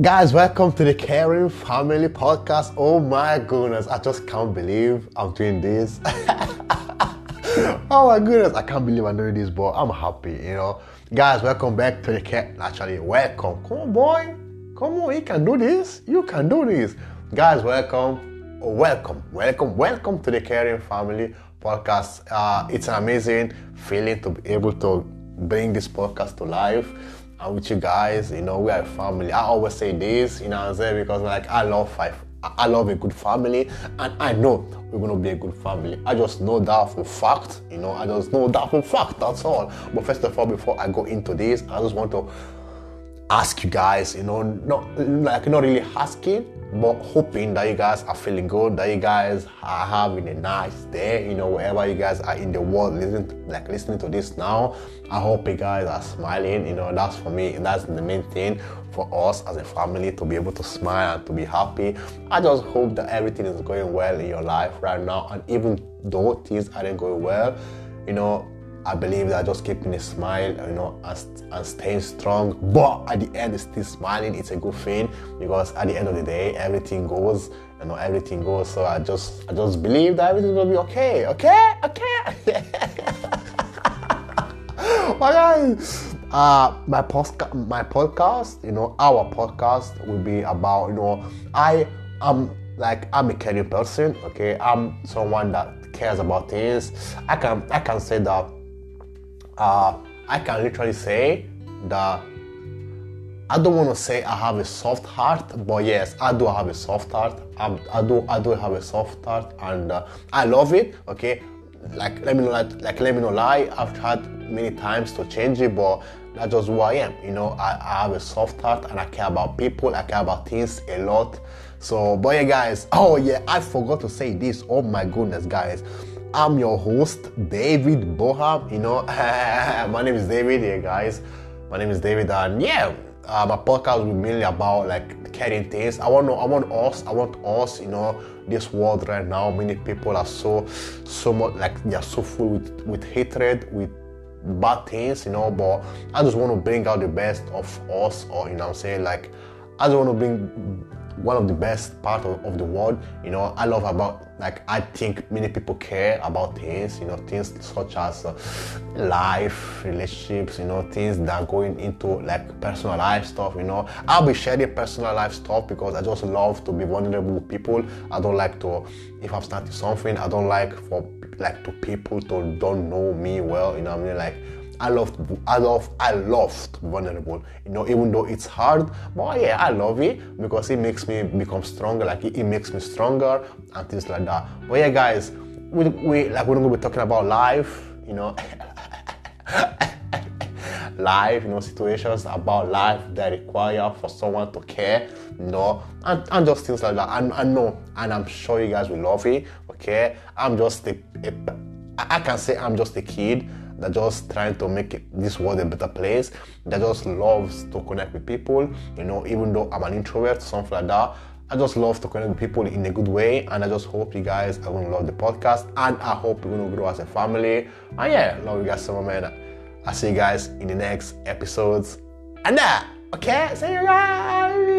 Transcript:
Guys, welcome to the Caring Family Podcast. Oh my goodness, I just can't believe I'm doing this. oh my goodness, I can't believe I'm doing this, but I'm happy, you know. Guys, welcome back to the Care. Actually, welcome. Come on, boy. Come on, you can do this. You can do this. Guys, welcome. Welcome, welcome, welcome to the Caring Family Podcast. Uh, it's an amazing feeling to be able to bring this podcast to life and with you guys. You know, we are a family. I always say this, you know what I'm saying? Because like I love five. I love a good family and I know we're gonna be a good family. I just know that for fact, you know, I just know that for fact, that's all. But first of all, before I go into this, I just want to ask you guys, you know, not like not really asking, but hoping that you guys are feeling good, that you guys are having a nice day, you know, wherever you guys are in the world listening like listening to this now. I hope you guys are smiling, you know, that's for me, that's the main thing for us as a family to be able to smile and to be happy. I just hope that everything is going well in your life right now, and even though things aren't going well, you know, I believe that just keeping a smile, you know, and, and staying strong, but at the end, still smiling, it's a good thing because at the end of the day, everything goes, you know, everything goes. So I just, I just believe that everything's gonna be okay, okay, okay. My guys, uh, my podcast, my podcast, you know, our podcast will be about, you know, I am like I'm a caring person, okay. I'm someone that cares about things. I can, I can say that uh, I can literally say that I don't want to say I have a soft heart, but yes, I do have a soft heart. I'm, i do I do have a soft heart, and uh, I love it. Okay, like let me not like, let me know lie. I've tried many times to change it, but that's just who I am. You know, I, I have a soft heart, and I care about people. I care about things a lot. So, but yeah, guys. Oh yeah, I forgot to say this. Oh my goodness, guys. I'm your host, David Boham. You know, my name is David, yeah, guys. My name is David, and yeah, uh, my podcast will be mainly about like caring things. I want, I want us, I want us. You know, this world right now, many people are so, so much like they are so full with with hatred, with bad things. You know, but I just want to bring out the best of us, or you know, I'm saying like, I just want to bring one of the best part of, of the world. You know, I love about like I think many people care about things. You know, things such as uh, life, relationships. You know, things that going into like personal life stuff. You know, I'll be sharing personal life stuff because I just love to be vulnerable with people. I don't like to if I'm starting something. I don't like for like to people to don't know me well. You know, I mean like I love, I love, I loved vulnerable. You know, even though it's hard, but yeah, I love it because it makes me become stronger. Like it, makes me stronger and things like that. But yeah, guys, we, we like we're gonna be talking about life. You know, life. You know, situations about life that require for someone to care. You know, and, and just things like that. And I know, and I'm sure you guys will love it. Okay, I'm just a, a I can say I'm just a kid that just trying to make this world a better place, that just loves to connect with people. You know, even though I'm an introvert, something like that. I just love to connect with people in a good way, and I just hope you guys are gonna love the podcast, and I hope we're gonna grow as a family. And yeah, love you guys so much, man. I'll see you guys in the next episodes. And that, okay? See you guys.